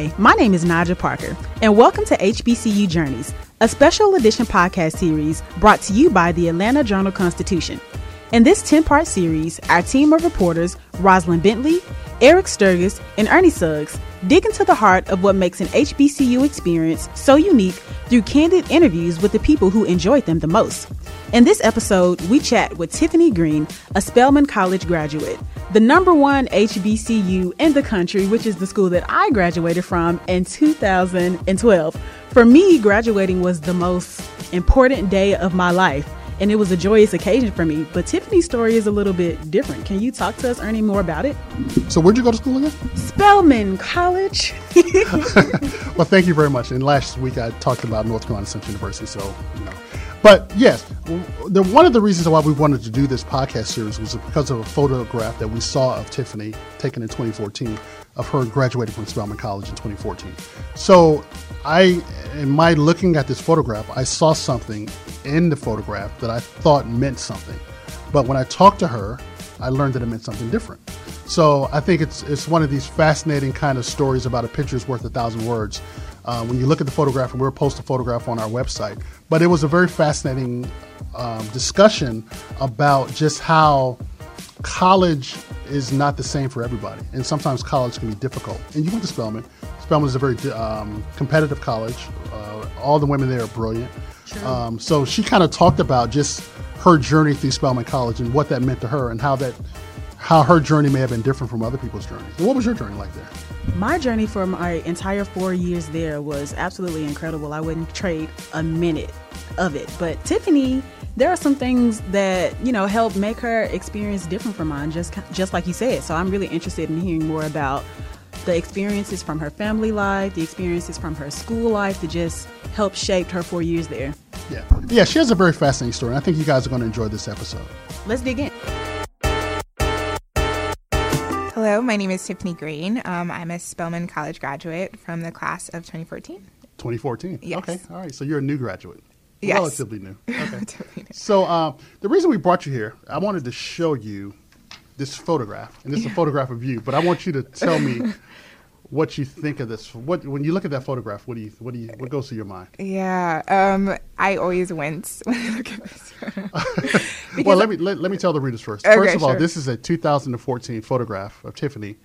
Hi, my name is Najja Parker, and welcome to HBCU Journeys, a special edition podcast series brought to you by the Atlanta Journal Constitution. In this 10 part series, our team of reporters, Rosalind Bentley, Eric Sturgis, and Ernie Suggs, dig into the heart of what makes an HBCU experience so unique through candid interviews with the people who enjoyed them the most. In this episode, we chat with Tiffany Greene, a Spelman College graduate, the number one HBCU in the country, which is the school that I graduated from in 2012. For me, graduating was the most important day of my life and it was a joyous occasion for me. But Tiffany's story is a little bit different. Can you talk to us, Ernie, more about it? So, where'd you go to school again? Spelman College. well, thank you very much. And last week I talked about North Carolina Central University, so you know. But yes, the, one of the reasons why we wanted to do this podcast series was because of a photograph that we saw of Tiffany taken in 2014 of her graduating from Spelman College in 2014. So I, in my looking at this photograph, I saw something in the photograph that I thought meant something. But when I talked to her, I learned that it meant something different. So I think it's it's one of these fascinating kind of stories about a picture's worth a thousand words. Uh, when you look at the photograph, and we'll post a photograph on our website. But it was a very fascinating um, discussion about just how college is not the same for everybody, and sometimes college can be difficult. And you went to Spelman. Spelman is a very um, competitive college. Uh, all the women there are brilliant. Um, so she kind of talked about just her journey through Spelman College and what that meant to her, and how that how her journey may have been different from other people's journeys. What was your journey like there? My journey for my entire four years there was absolutely incredible. I wouldn't trade a minute of it. But Tiffany, there are some things that you know help make her experience different from mine, just just like you said. So I'm really interested in hearing more about the experiences from her family life, the experiences from her school life that just helped shape her four years there. Yeah, yeah, she has a very fascinating story. I think you guys are going to enjoy this episode. Let's dig in. Hello, my name is Tiffany Greene. Um, I'm a Spelman College graduate from the class of 2014. 2014. Yes. Okay. All right. So you're a new graduate. Yes. Relatively new. Okay. Relatively new. So um, the reason we brought you here, I wanted to show you this photograph, and this is a photograph of you. But I want you to tell me what you think of this. What when you look at that photograph, what do you what do you what goes through your mind? Yeah, um, I always wince when I look at this well, let me let, let me tell the readers first. Okay, first of all, sure. this is a 2014 photograph of Tiffany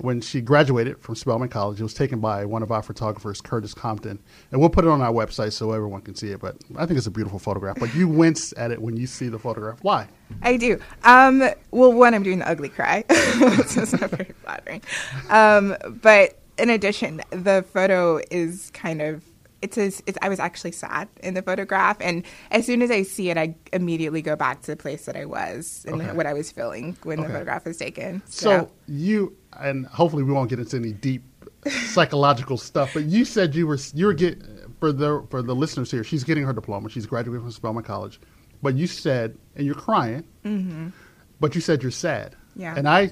when she graduated from Spelman College. It was taken by one of our photographers, Curtis Compton, and we'll put it on our website so everyone can see it. But I think it's a beautiful photograph. But you wince at it when you see the photograph. Why? I do. Um, well, one, I'm doing the ugly cry. so it's not very flattering. Um, but in addition, the photo is kind of. It's, a, it's I was actually sad in the photograph, and as soon as I see it, I immediately go back to the place that I was and Okay. what I was feeling when Okay. the photograph was taken. So you and hopefully we won't get into any deep psychological stuff. But you said you were you were get for the for the listeners here. She's getting her diploma. She's graduating from Spelman College. But you said, and you're crying. hmm But you said you're sad. Yeah. And I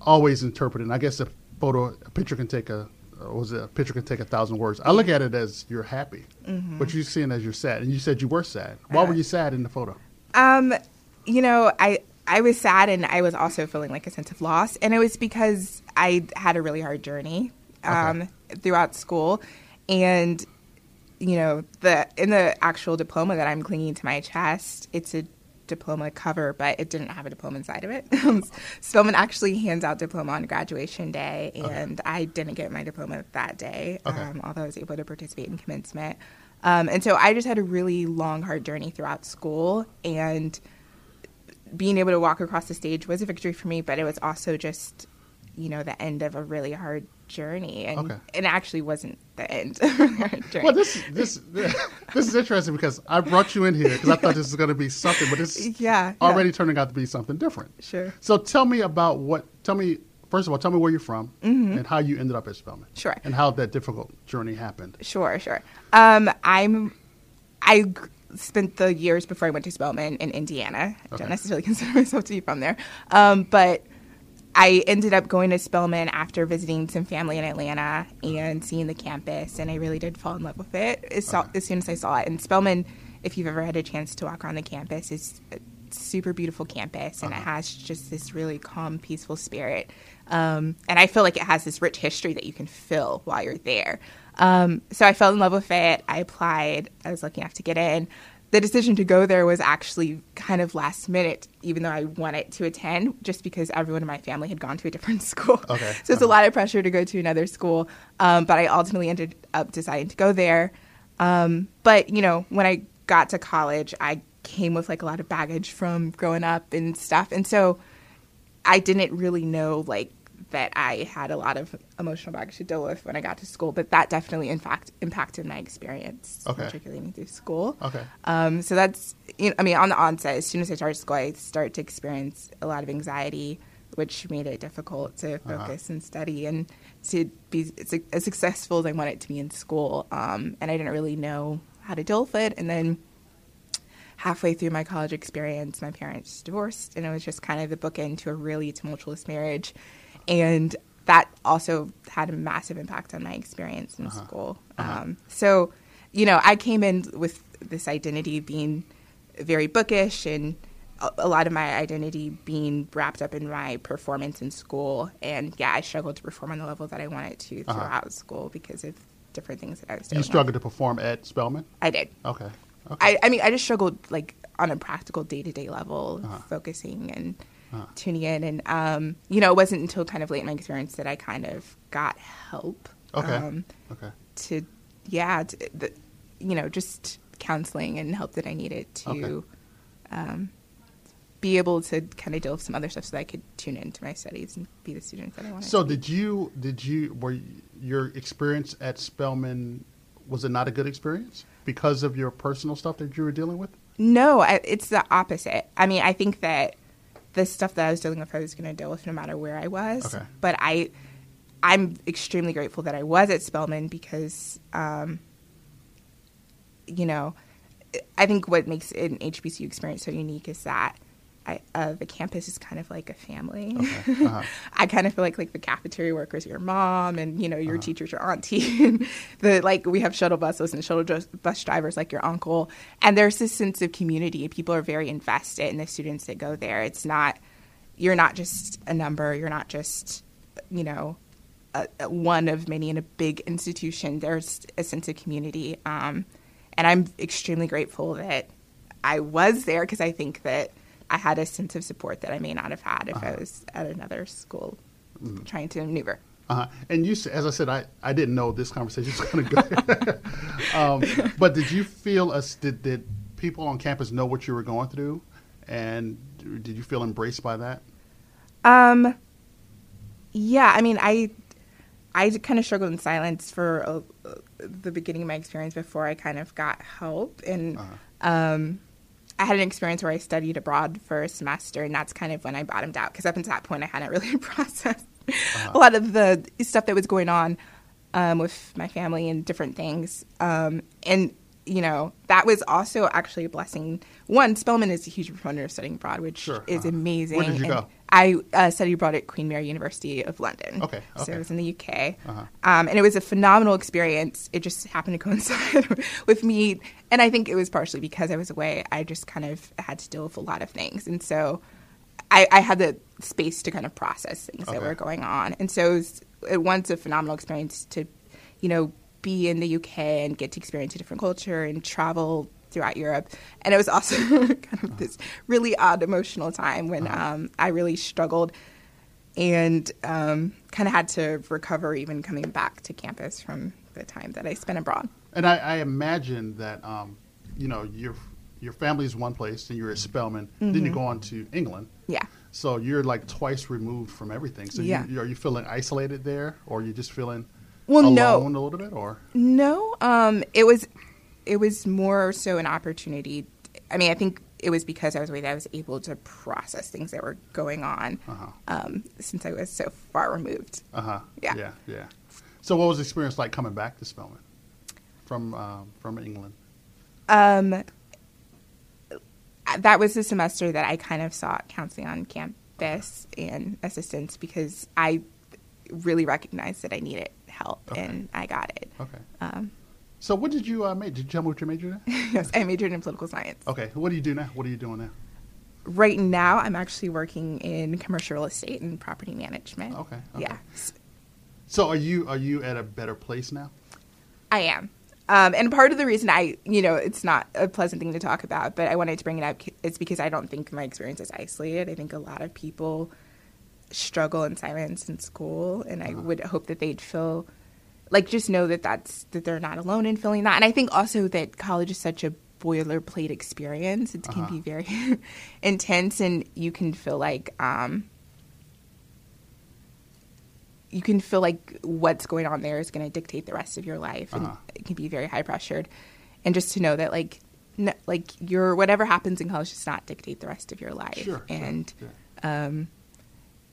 always interpret it. And I guess a photo, a picture can take a. Was it a picture can take a thousand words? I look at it as you're happy, Mhm. but you're seeing as you're sad, and you said you were sad. Why Uh, were you sad in the photo? Um, you know, I I was sad and I was also feeling like a sense of loss, and it was because I had a really hard journey um, throughout school, and you know the in the actual diploma that I'm clinging to my chest, it's a diploma cover, but it didn't have a diploma inside of it. Spelman actually hands out diploma on graduation day, and I didn't get my diploma that day, Okay. um, although I was able to participate in commencement. Um, and so I just had a really long, hard journey throughout school, and being able to walk across the stage was a victory for me. But it was also just you know, the end of a really hard journey, and Okay. it actually wasn't the end of a really hard journey. Well, this this this is interesting because I brought you in here because I thought this was going to be something, but it's Yeah, yeah. already turning out to be something different. Sure. So tell me about what. Tell me first of all, tell me where you're from and how you ended up at Spelman. Mm-hmm. Sure. And how that difficult journey happened. Sure, sure. Um, I'm. I spent the years before I went to Spelman in Indiana. I Okay. don't necessarily consider myself to be from there, um, but I ended up going to Spelman after visiting some family in Atlanta and seeing the campus, and I really did fall in love with it as, so- as soon as I saw it. And Spelman, if you've ever had a chance to walk around the campus, is super beautiful campus, and it has just this really calm, peaceful spirit. Um, and I feel like it has this rich history that you can fill while you're there. Um, so I fell in love with it. I applied. I was lucky enough to get in. The decision to go there was actually kind of last minute, even though I wanted to attend, just because everyone in my family had gone to a different school. Okay. So it's a lot of pressure to go to another school. Um, but I ultimately ended up deciding to go there. Um, but, you know, when I got to college, I came with like a lot of baggage from growing up and stuff. And so I didn't really know like that I had a lot of emotional baggage to deal with when I got to school, but that definitely in fact impacted my experience, Okay. particularly through school. Okay. Um, so that's, you know, I mean, on the onset, as soon as I started school, I started to experience a lot of anxiety, which made it difficult to Uh-huh. focus and study and to be as as successful as I wanted to be in school. Um, and I didn't really know how to deal with it. And then halfway through my college experience, my parents divorced, and it was just kind of the bookend to a really tumultuous marriage. And that also had a massive impact on my experience in uh-huh. school. Uh-huh. Um, so, you know, I came in with this identity being very bookish and a, a lot of my identity being wrapped up in my performance in school. And yeah, I struggled to perform on the level that I wanted to uh-huh. throughout school because of different things that I was doing. You struggled to perform at Spelman. I did. Okay. Okay. I, I mean, I just struggled like on a practical day to day level, Uh-huh. focusing and tuning in. And, um, you know, it wasn't until kind of late in my experience that I kind of got help. okay. Um, okay. to, yeah, to, the, you know, just counseling and help that I needed to Okay. um, be able to kind of deal with some other stuff so that I could tune into my studies and be the student that I wanted So to be. did you did you were you- your experience at Spelman was it not a good experience because of your personal stuff that you were dealing with? No, I, it's the opposite. I mean, I think that the stuff that I was dealing with, I was going to deal with no matter where I was. Okay. But I, I'm extremely grateful that I was at Spelman because, um, you know, I think what makes an HBCU experience so unique is that I, uh, the campus is kind of like a family. Uh-huh. I kind of feel like like the cafeteria workers are your mom, and you know Uh-huh. your teachers your auntie. and the like we have shuttle buses and shuttle dr- bus drivers like your uncle, and there's this sense of community. People are very invested in the students that go there. It's not you're not just a number. You're not just you know a, a one of many in a big institution. There's a sense of community, um, and I'm extremely grateful that I was there because I think that I had a sense of support that I may not have had if I was at another school trying to maneuver. Uh-huh. And you, as I said, I, I didn't know this conversation was going to go. um, but did you feel us? Did did people on campus know what you were going through, and did you feel embraced by that? Um, yeah, I mean, I I kind of struggled in silence for a, the beginning of my experience before I kind of got help, and um, I had an experience where I studied abroad for a semester, and that's kind of when I bottomed out because up until that point I hadn't really processed a lot of the stuff that was going on um, with my family and different things, um, and you know that was also actually a blessing. One, Spelman is a huge proponent of studying abroad, which Sure, is uh-huh. amazing. Where did you and go? I uh, studied abroad at Queen Mary University of London. Okay, So it was in the UK. Uh-huh. Um, and it was a phenomenal experience. It just happened to coincide with me. And I think it was partially because I was away. I just kind of had to deal with a lot of things. And so I, I had the space to kind of process things that were going on. And so it was it once a phenomenal experience to, you know, be in the UK and get to experience a different culture and travel throughout Europe. And it was also kind of this really odd emotional time when um, I really struggled and um, kind of had to recover even coming back to campus from the time that I spent abroad. And I, I imagine that um, you know your your family is one place, and you're at Spelman. Then you go on to England. Yeah. So you're like twice removed from everything. So Yeah. you, are you feeling isolated there, or are you just feeling Well, no. a little bit, or No, um, it was it was more so an opportunity. I mean, I think it was because I was away that I was able to process things that were going on Uh-huh. um, since I was so far removed. uh huh, Yeah. yeah, yeah. So what was the experience like coming back to Spelman from um, from England? Um, that was the semester that I kind of sought counseling on campus and assistance because I really recognized that I needed help Okay. and I got it. Okay. Um, So what did you uh, major? Did you tell me what you majored in? yes, I majored in political science. Okay. What do you do now? What are you doing now? Right now, I'm actually working in commercial real estate and property management. Okay, okay. Yeah, So are you are you at a better place now? I am. Um, and part of the reason I, you know, it's not a pleasant thing to talk about, but I wanted to bring it up is because I don't think my experience is isolated. I think a lot of people struggle in silence in school, and I would hope that they'd feel like just know that that's that they're not alone in feeling that. And I think also that college is such a boilerplate experience; it can be very intense, and you can feel like. Um, you can feel like what's going on there is going to dictate the rest of your life, and Uh-huh. it can be very high pressured. And just to know that, like, no, like your whatever happens in college does not dictate the rest of your life. Sure, sure, and um,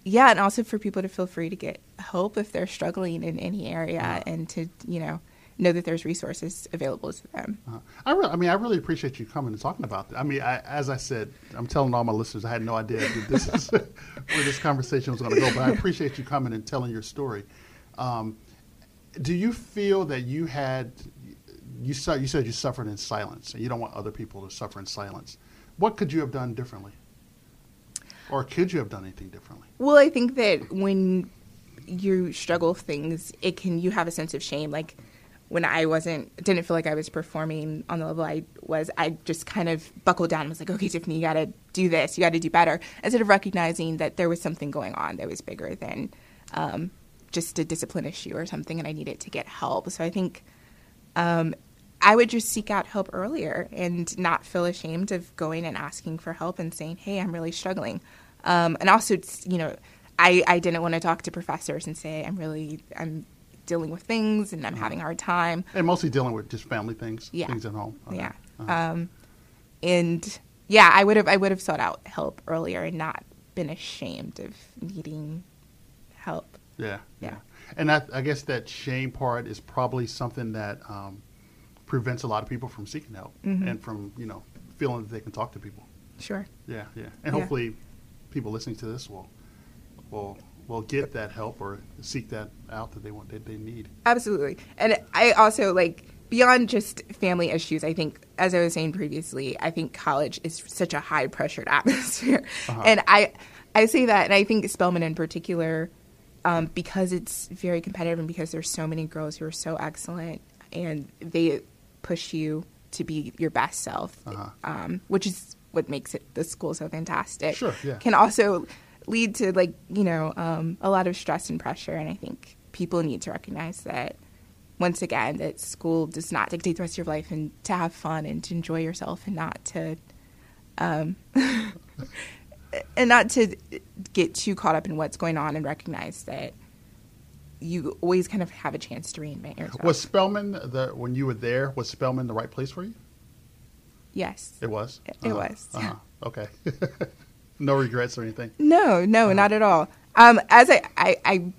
yeah, and also for people to feel free to get help if they're struggling in any area, Uh-huh. and to you know know that there's resources available to them. Uh, I really, I mean, I really appreciate you coming and talking about that. I mean, I, as I said, I'm telling all my listeners, I had no idea that this is where this conversation was going to go, but I appreciate you coming and telling your story. Um, do you feel that you had, you said you said you suffered in silence, and you don't want other people to suffer in silence? What could you have done differently, or could you have done anything differently? Well, I think that when you struggle with things, it can you have a sense of shame. Like when I wasn't didn't feel like I was performing on the level I was, I just kind of buckled down and was like, Okay, Tiffany, you gotta do this, you gotta do better. Instead of recognizing that there was something going on that was bigger than um, just a discipline issue or something and I needed to get help. So I think um, I would just seek out help earlier and not feel ashamed of going and asking for help and saying, "Hey, I'm really struggling." Um, and also, you know, I, I didn't want to talk to professors and say, "I'm really I'm dealing with things and I'm having a hard time." And mostly dealing with just family things, Yeah. things at home. Okay. Yeah. Uh-huh. Um, and yeah, I would have I would have sought out help earlier and not been ashamed of needing help. Yeah, Yeah. And that, I guess that shame part is probably something that um, prevents a lot of people from seeking help Mm-hmm. and from you know feeling that they can talk to people. Sure. Yeah, yeah. And Yeah. hopefully, people listening to this will will will get that help or seek that out that they want that they need. Absolutely. And I also like beyond just family issues, I think as I was saying previously, I think college is such a high pressured atmosphere. And I I say that and I think Spelman in particular um, because it's very competitive and because there's so many girls who are so excellent and they push you to be your best self, um, which is what makes it the school so fantastic. Sure, yeah. Can also lead to like you know um, a lot of stress and pressure, and I think people need to recognize that once again that school does not dictate the rest of your life, and to have fun and to enjoy yourself, and not to um, and not to get too caught up in what's going on, and recognize that you always kind of have a chance to reinvent yourself. Was Spelman the when you were there? Was Spelman the right place for you? Yes. It was. It- it was. Uh-huh. Okay. no regrets or anything. No, no, not at all. Um, as I, I, I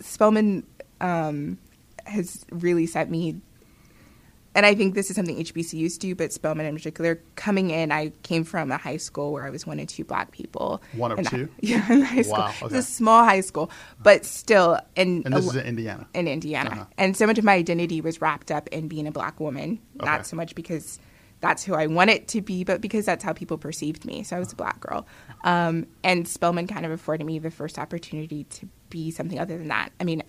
Spelman um, has really set me, and I think this is something HBCUs do, but Spelman in particular. Coming in, I came from a high school where I was one of two black people. One of In- two? Yeah, in high school. Wow, It's okay. a small high school, but still, and, And this is in Indiana. in Indiana. Uh-huh. And so much of my identity was wrapped up in being a black woman, Okay. not so much because that's who I wanted to be, but because that's how people perceived me. So I was a black girl. Um, and Spelman kind of afforded me the first opportunity to be something other than that. I mean,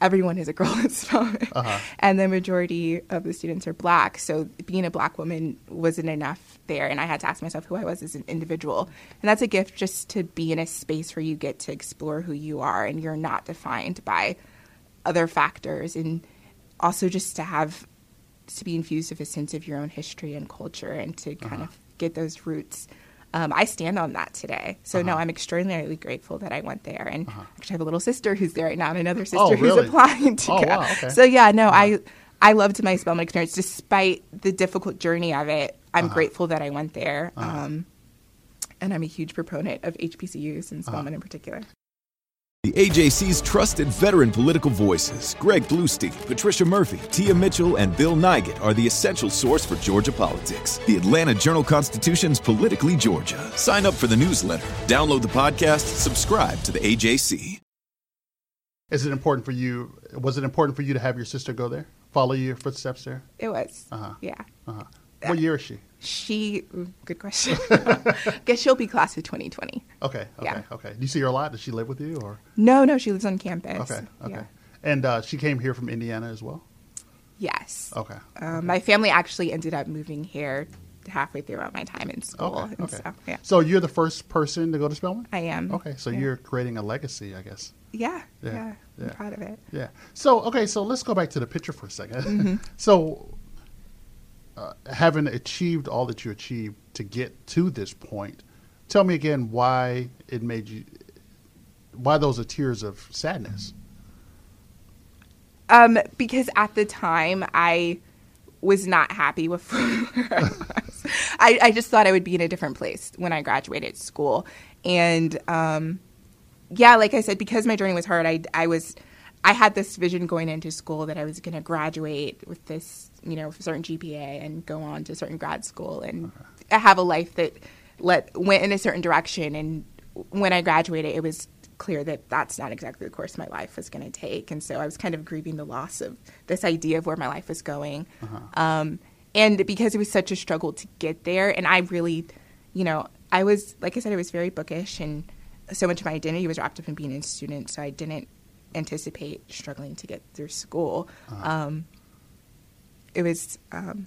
everyone is a girl at Spelman, Uh-huh. and the majority of the students are black. So being a black woman wasn't enough there, and I had to ask myself who I was as an individual. And that's a gift just to be in a space where you get to explore who you are, and you're not defined by other factors, and also just to have to be infused with a sense of your own history and culture, and to kind of get those roots. Um, I stand on that today. So no, I'm extraordinarily grateful that I went there, and actually I have a little sister who's there right now, and another sister Oh, who's applying to Oh, go. wow, okay. So yeah, no, I I loved my Spelman experience despite the difficult journey of it. I'm Uh-huh. grateful that I went there. Um, and I'm a huge proponent of HBCUs Uh-huh. and Spelman in particular. The AJC's trusted veteran political voices, Greg Bluestein, Patricia Murphy, Tia Mitchell, and Bill Nigut, are the essential source for Georgia politics. The Atlanta Journal Constitution's Politically Georgia. Sign up for the newsletter, download the podcast, subscribe to the AJC. Is it important for you? Was it important for you to have your sister go there, follow your footsteps there? It was, Uh-huh. yeah. Uh-huh. What year is she? She, good question. Guess she'll be class of 2020. Okay, okay, Yeah. okay. Do you see her a lot? Does she live with you, or No, no, she lives on campus. okay, okay? Yeah. And uh, she came here from Indiana as well. Yes. Okay, Um, My family actually ended up moving here halfway throughout my time in school. okay, and okay. So, yeah. So you're the first person to go to Spelman. I am. Okay, so Yeah. you're creating a legacy, I guess. Yeah, Yeah, yeah, yeah. I'm proud of it. Yeah. So okay, so let's go back to the picture for a 2nd Mm-hmm. so, uh, having achieved all that you achieved to get to this point, tell me again why it made you, why those are tears of sadness. Um, because at the time I was not happy with where I was. I, I just thought I would be in a different place when I graduated school. And um, yeah, like I said, because my journey was hard, I, I was I had this vision going into school that I was going to graduate with this, you know, certain GPA and go on to certain grad school and have a life that let went in a certain direction. And when I graduated, it was clear that that's not exactly the course my life was going to take. And so I was kind of grieving the loss of this idea of where my life was going. Um, and because it was such a struggle to get there, and I really, you know, I was, like I said, I was very bookish, and so much of my identity was wrapped up in being a student, so I didn't anticipate struggling to get through school. Um, it was, um,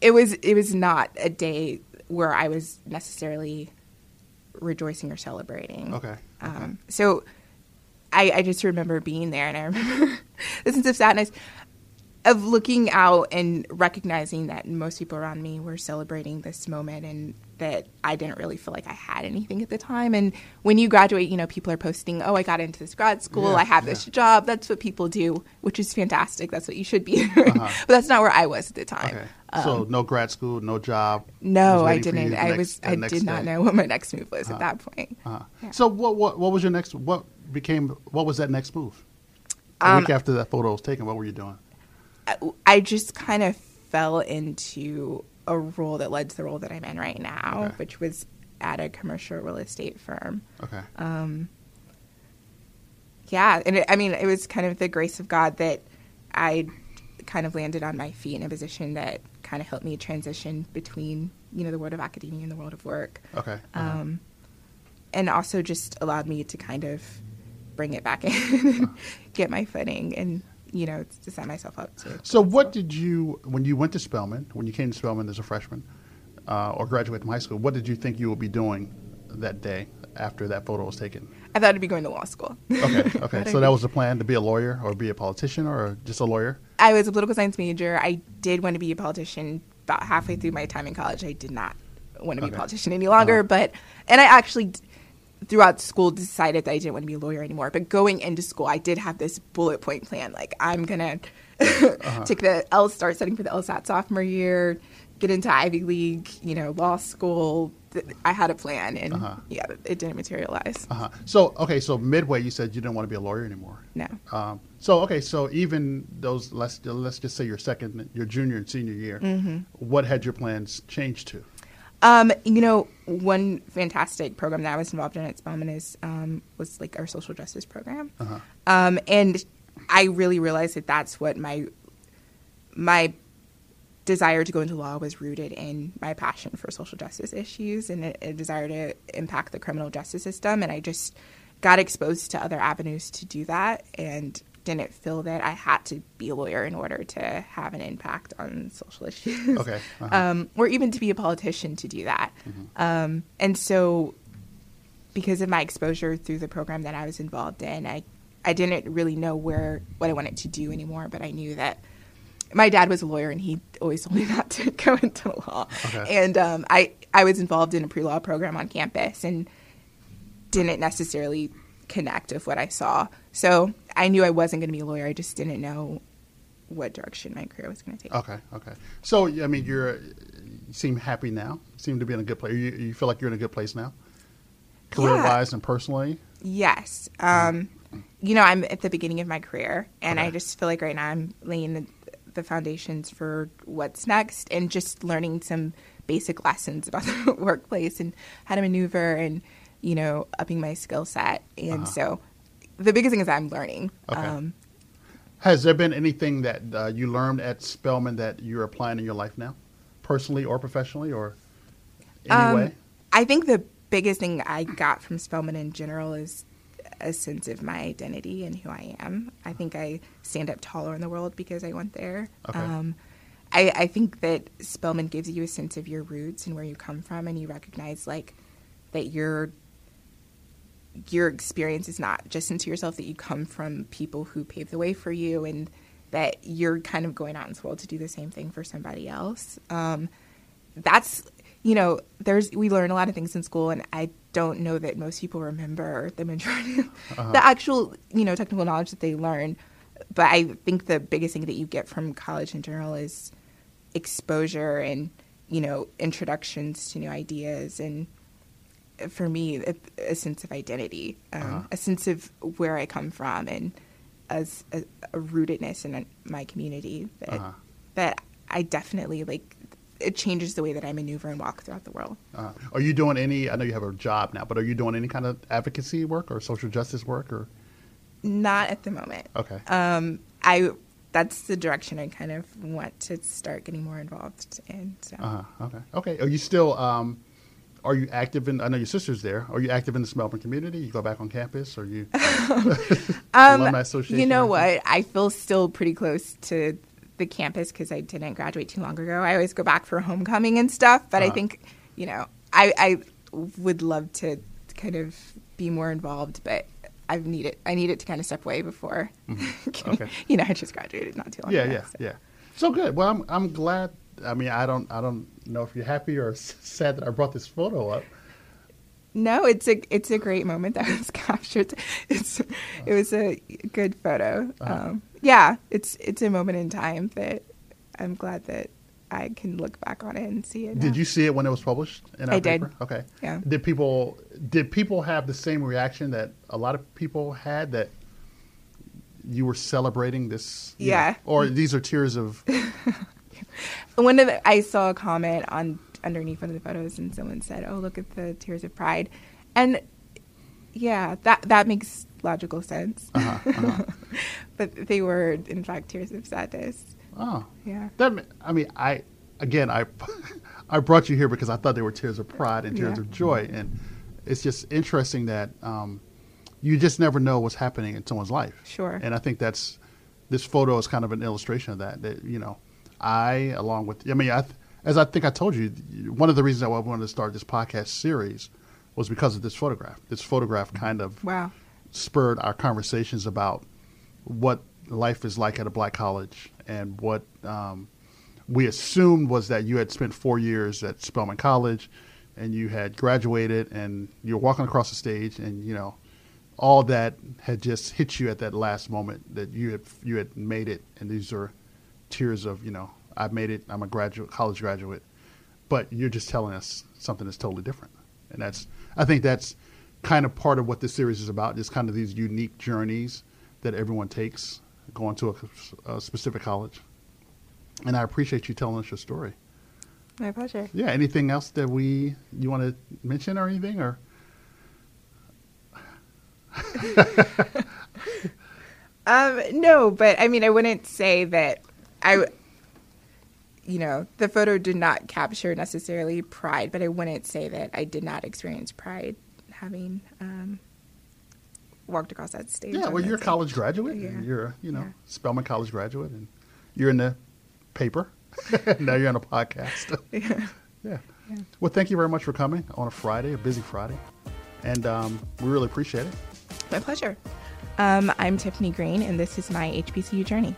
it was, it was not a day where I was necessarily rejoicing or celebrating. Okay. Um, so I, I just remember being there, and I remember the sense of sadness of looking out and recognizing that most people around me were celebrating this moment and that I didn't really feel like I had anything at the time. And when you graduate, you know, people are posting, oh, I got into this grad school, Yeah, I have this job. That's what people do, which is fantastic. That's what you should be. but that's not where I was at the time. Uh-huh. Okay. so no grad school, no job. Um, No, I you didn't. I next- was. I did not know what my next move was at that point. Uh-huh. Yeah. So what, what what was your next? What became? What was that next move? A Um, week after that photo was taken, what were you doing? I just kind of fell into a role that led to the role that I'm in right now, Okay. which was at a commercial real estate firm. Okay. Um, Yeah, and it, I mean, it was kind of the grace of God that I kind of landed on my feet in a position that kind of helped me transition between you know the world of academia and the world of work. okay. um, and also just allowed me to kind of bring it back in, get my footing, and you know to set myself up to. So, what did you, when you went to Spelman, when you came to Spelman as a freshman uh, or graduated from high school, what did you think you would be doing that day after that photo was taken? I thought I'd be going to law school. Okay, okay. so that was the plan to be a lawyer or be a politician or just a lawyer? I was a political science major. I did want to be a politician. About halfway through my time in college, I did not want to be Okay. a politician any longer. But and I actually throughout school decided that I didn't want to be a lawyer anymore. But going into school, I did have this bullet point plan. Like I'm gonna take the L, start studying for the LSAT sophomore year, get into Ivy League, you know, law school. I had a plan, and yeah, it didn't materialize. Uh-huh. So, okay, so midway you said you didn't want to be a lawyer anymore. No. Um, so, okay, so even those, let's, let's just say your second, your junior and senior year, Mm-hmm. what had your plans changed to? Um, you know, one fantastic program that I was involved in at Spelman is um, was like our social justice program, um, and I really realized that that's what my my desire to go into law was rooted in my passion for social justice issues and a, a desire to impact the criminal justice system, and I just got exposed to other avenues to do that, and didn't feel that I had to be a lawyer in order to have an impact on social issues Okay, uh-huh. um, or even to be a politician to do that. Um, and so, because of my exposure through the program that I was involved in, I, I didn't really know where what I wanted to do anymore, but I knew that my dad was a lawyer, and he always told me not to go into law. Okay. And um, I I was involved in a pre law program on campus, and didn't necessarily connect with what I saw. So I knew I wasn't going to be a lawyer. I just didn't know what direction my career was going to take. Okay, okay. So I mean, you're you seem happy now. You seem to be in a good place. You, you feel like you're in a good place now, career wise and personally. Yes. Um, you know, I'm at the beginning of my career, and I just feel like right now I'm laying the, the foundations for what's next and just learning some basic lessons about the workplace and how to maneuver and, you know, upping my skill set. And so the biggest thing is I'm learning. Okay. Um, Has there been anything that uh, you learned at Spelman that you're applying in your life now, personally or professionally, or any Um, way? I think the biggest thing I got from Spelman in general is a sense of my identity and who I am. I think I stand up taller in the world because I went there. Okay. Um, I, I think that Spelman gives you a sense of your roots and where you come from, and you recognize like that your your experience is not just into yourself; that you come from people who paved the way for you, and that you're kind of going out in this world to do the same thing for somebody else. Um, that's you know there's we learn a lot of things in school and i don't know that most people remember the majority of the actual you know technical knowledge that they learn but i think the biggest thing that you get from college in general is exposure and you know introductions to new ideas and for me a, a sense of identity um, a sense of where i come from and as a, a rootedness in my community that Uh-huh. that i definitely like it changes the way that I maneuver and walk throughout the world. Uh, are you doing any? I know you have a job now, but are you doing any kind of advocacy work or social justice work or? Not at the moment. Okay. Um, I that's the direction I kind of want to start getting more involved in. So. Uh huh. Okay. Okay. Are you still? Um, are you active in? I know your sister's there. Are you active in the Spelman community? You go back on campus, or you? Alumni association. Um, You know what? I feel still pretty close to the campus because I didn't graduate too long ago. I always go back for homecoming and stuff, but I Uh-huh. think you know I I would love to kind of be more involved, but. I need it. I need it to kind of step away before. Mm-hmm. Okay. you know, I just graduated not too long Yeah, ago. yeah, so. yeah. So good. Well, I'm I'm glad. I mean, I don't I don't know if you're happy or sad that I brought this photo up. No, it's a it's a great moment that was captured. It's it was a good photo. Uh-huh. Um, yeah, it's it's a moment in time that I'm glad that I can look back on it and see it. Did now. you see it when it was published in our I did. Okay. Yeah. Did people did people have the same reaction that a lot of people had that you were celebrating this? you know, Yeah. or these are tears of One of the, I saw a comment on underneath one of the photos, and someone said, "Oh, look at the tears of pride," and yeah, that that makes logical sense. Uh-huh, but they were in fact tears of sadness. oh Yeah. that I mean I again I I brought you here because I thought they were tears of pride and tears Yeah. of joy and it's just interesting that um, you just never know what's happening in someone's life. Sure. And I think that's this photo is kind of an illustration of that. That you know, I along with I mean, I, th- as I think I told you, one of the reasons I wanted to start this podcast series was because of this photograph. This photograph kind of Wow. spurred our conversations about what life is like at a black college and what um, we assumed was that you had spent four years at Spelman College and you had graduated and you're walking across the stage and you know all that had just hit you at that last moment that you had you had made it and these are tears of you know I've made it I'm a graduate college graduate but you're just telling us something that's totally different. And that's I think that's kind of part of what this series is about just kind of these unique journeys that everyone takes going to a, a specific college. And I appreciate you telling us your story. My pleasure. yeah anything else that we you want to mention or anything or? Um, no, but I mean, I wouldn't say that I, you know, the photo did not capture necessarily pride, but I wouldn't say that I did not experience pride having um, walked across that stage. Yeah, well, you're a college graduate. Yeah. and You're, a, you know, Yeah. Spelman College graduate, and you're in the paper. now you're on a podcast. Yeah. yeah. Well, thank you very much for coming on a Friday, a busy Friday, and um, we really appreciate it. My pleasure. Um, I'm Tiffany Greene, and this is my HBCU journey.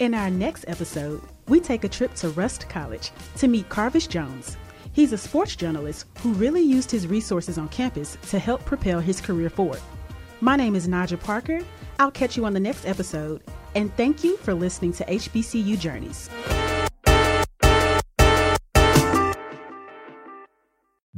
In our next episode, we take a trip to Rust College to meet Carvis Jones. He's a sports journalist who really used his resources on campus to help propel his career forward. My name is Najja Parker. I'll catch you on the next episode, and thank you for listening to HBCU Journeys.